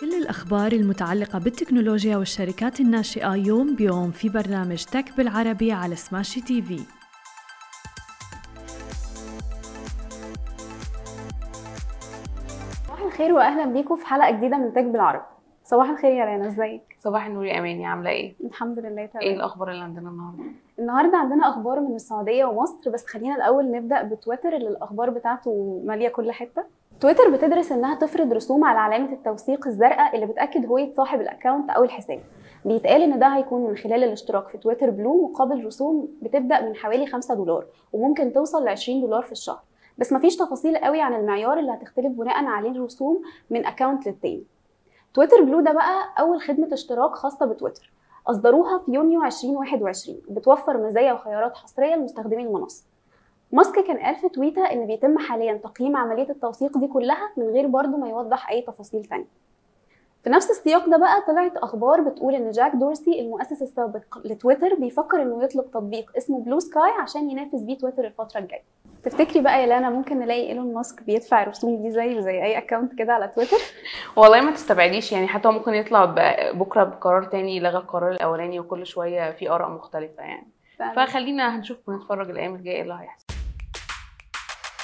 كل الأخبار المتعلقة بالتكنولوجيا والشركات الناشئة يوم بيوم في برنامج Tech بالعربي على Smashi TV. صباح الخير واهلا بيكم في حلقة جديدة من Tech بالعربي. صباح الخير يا رنا إزيك؟ صباح النور يا أماني عاملة إيه؟ الحمد لله تمام. إيه الأخبار اللي عندنا النهارده؟ النهارده عندنا أخبار من السعودية ومصر بس خلينا الأول نبدأ بتويتر اللي الأخبار بتاعته مالية كل حتة. تويتر بتدرس إنها تفرض رسوم على علامة التوثيق الزرقاء اللي بتأكد هويه صاحب ال account أو الحساب. بيتقال إن ده هيكون من خلال الاشتراك في Twitter Blue مقابل رسوم بتبدأ من حوالي 5 دولار وممكن توصل ل 20 دولار في الشهر. بس مفيش تفاصيل قوي عن المعيار اللي هتختلف بناء عليه الرسوم من account للتاني. Twitter Blue ده بقى أول خدمة اشتراك خاصة بتويتر. أصدروها في يونيو 2021 بتوفر مزايا وخيارات حصرية لمستخدمي المنصة. ماسك كان قال في تويتر إن بيتم حاليا تقييم عملية التوثيق دي كلها من غير برضه ما يوضح أي تفاصيل تانية. في نفس السياق ده بقى طلعت أخبار بتقول إن جاك دورسي المؤسس السابق لتويتر بيفكر إنه يطلق تطبيق اسمه بلو سكاي عشان ينافس بيه تويتر الفترة الجاية. تفتكري بقى يا لانا ممكن نلاقي إيلون ماسك بيدفع الرسوم دي زي زي أي account كده على تويتر؟ والله ما تستبعديش يعني حتى هو ممكن يطلع بكرة بقرار تاني يلغي القرار الأولاني وكل شوية في آراء مختلفة يعني. فعلا. فخلينا هنشوف ونتفرج الأيام الجاية إيه اللي هيحصل.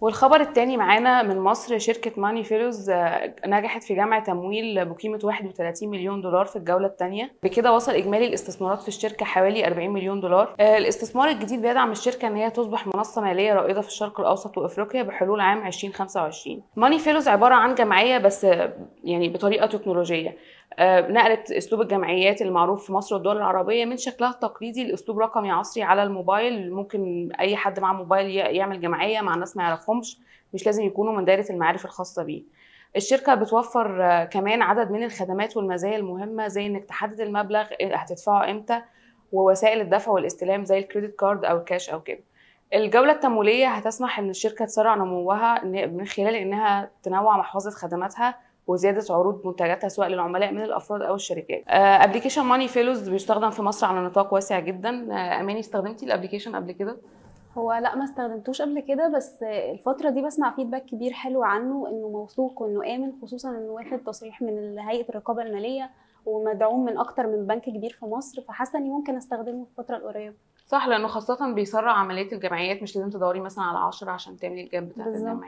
والخبر التاني معانا من مصر شركة ماني فيلوز آه، نجحت في جمع تمويل بقيمة 31 مليون دولار في الجولة الثانية بكده وصل إجمالي الاستثمارات في الشركة حوالي 40 مليون دولار. آه، الاستثمار الجديد بيدعم الشركة إن هي تصبح منصة مالية رائدة في الشرق الأوسط وأفريقيا بحلول عام 2025 ماني فيلوز عبارة عن جمعية بس آه، يعني بطريقة تكنولوجية. نقلت أسلوب الجمعيات المعروف في مصر والدول العربية من شكلها التقليدي لأسلوب رقمي عصري على الموبايل. ممكن أي حد معاه موبايل يعمل جمعية مع ناس ما يعرفهمش مش لازم يكونوا من دايرة المعارف الخاصة بيه. الشركة بتوفر آه، كمان عدد من الخدمات والمزايا المهمة زي إنك تحدد المبلغ اللي هتدفعه إمتى ووسائل الدفع والاستلام زي ال credit card أو الكاش أو كده. الجولة التمويلية هتسمح إن الشركة تسرع نموها من خلال إنها تنوع محفظة خدماتها وزيادة عروض منتجاتها سواء للعملاء من الأفراد أو الشركات. application ماني فيلوز بيستخدم في مصر على نطاق واسع جدا. آه، أماني استخدمتي ال application قبل كده؟ هو لا ما استخدمتوش قبل كده بس الفترة دي بسمع feedback كبير حلو عنه إنه موثوق وإنه آمن خصوصا إنه واخد تصريح من هيئة الرقابة المالية ومدعوم من أكتر من بنك كبير في مصر فحاسة إني ممكن أستخدمه في الفترة القريبة. صح لأنه خاصة بيسرع عمليه الجمعيات مش لازم تدوري مثلا على 10 عشان تعملي الجاب بتاعت بالظبط.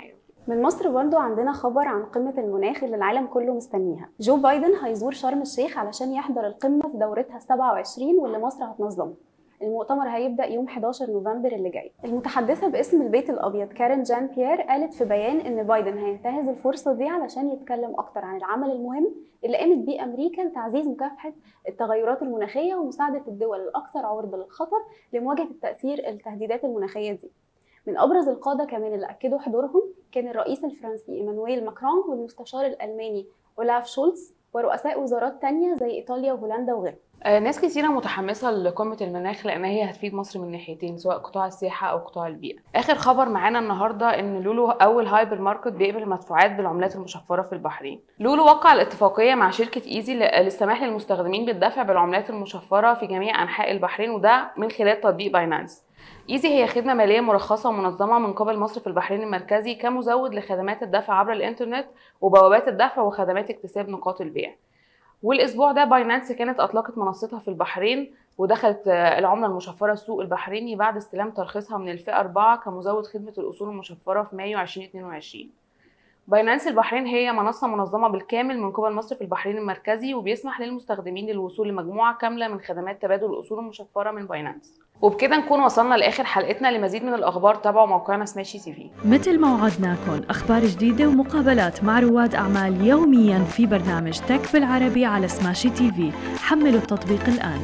من مصر برضو عندنا خبر عن قمة المناخ اللي العالم كله مستنيها. جو بايدن هيزور شرم الشيخ علشان يحضر القمة في دورتها 27 واللي مصر هتنظمها المؤتمر هيبدأ يوم 11 نوفمبر اللي جاي. المتحدثة باسم البيت الأبيض كارين جان بيير قالت في بيان إن بايدن هينتهز الفرصة دي علشان يتكلم أكتر عن العمل المهم اللي قامت بيه أمريكا لتعزيز مكافحة التغيرات المناخية ومساعدة الدول الأكثر عرضة للخطر لمواجهة التأثير التهديدات المناخية دي. من أبرز القادة كمان اللي أكدوا حضورهم كان الرئيس الفرنسي إيمانويل ماكرون والمستشار الألماني أولاف شولتز ورؤساء وزارات تانية زي إيطاليا وهولندا وغيرهم آه، ناس كتيرة متحمسة لقمة المناخ لأن هي هتفيد مصر من ناحيتين سواء قطاع السياحة أو قطاع البيئة. آخر خبر معانا النهاردة إن لولو أول هايبر ماركت بيقبل المدفوعات بالعملات المشفرة في البحرين. لولو وقع الاتفاقية مع شركة إيزي للسماح للمستخدمين بالدفع بالعملات المشفرة في جميع أنحاء البحرين وده من خلال تطبيق باينانس. إيزي هي خدمة مالية مرخصة ومنظمة من قبل مصرف البحرين المركزي كمزود لخدمات الدفع عبر الإنترنت وبوابات الدفع وخدمات اكتساب نقاط البيع. والأسبوع ده باينانس كانت أطلقت منصتها في البحرين ودخلت آه، العملة المشفرة السوق البحريني بعد استلام ترخيصها من الفئة 4 كمزود خدمة الأصول المشفرة في مايو 2022 باينانس البحرين هي منصة منظمة بالكامل من قبل مصرف البحرين المركزي وبيسمح للمستخدمين الوصول لمجموعة كاملة من خدمات تبادل الأصول المشفرة من باينانس وبكده نكون وصلنا لآخر حلقتنا لمزيد من الأخبار. تابعوا موقعنا سماشي تي في. مثل ما وعدناكم أخبار جديدة ومقابلات مع رواد أعمال يوميا في برنامج تك بالعربي على سماشي تي في. حملوا التطبيق الآن.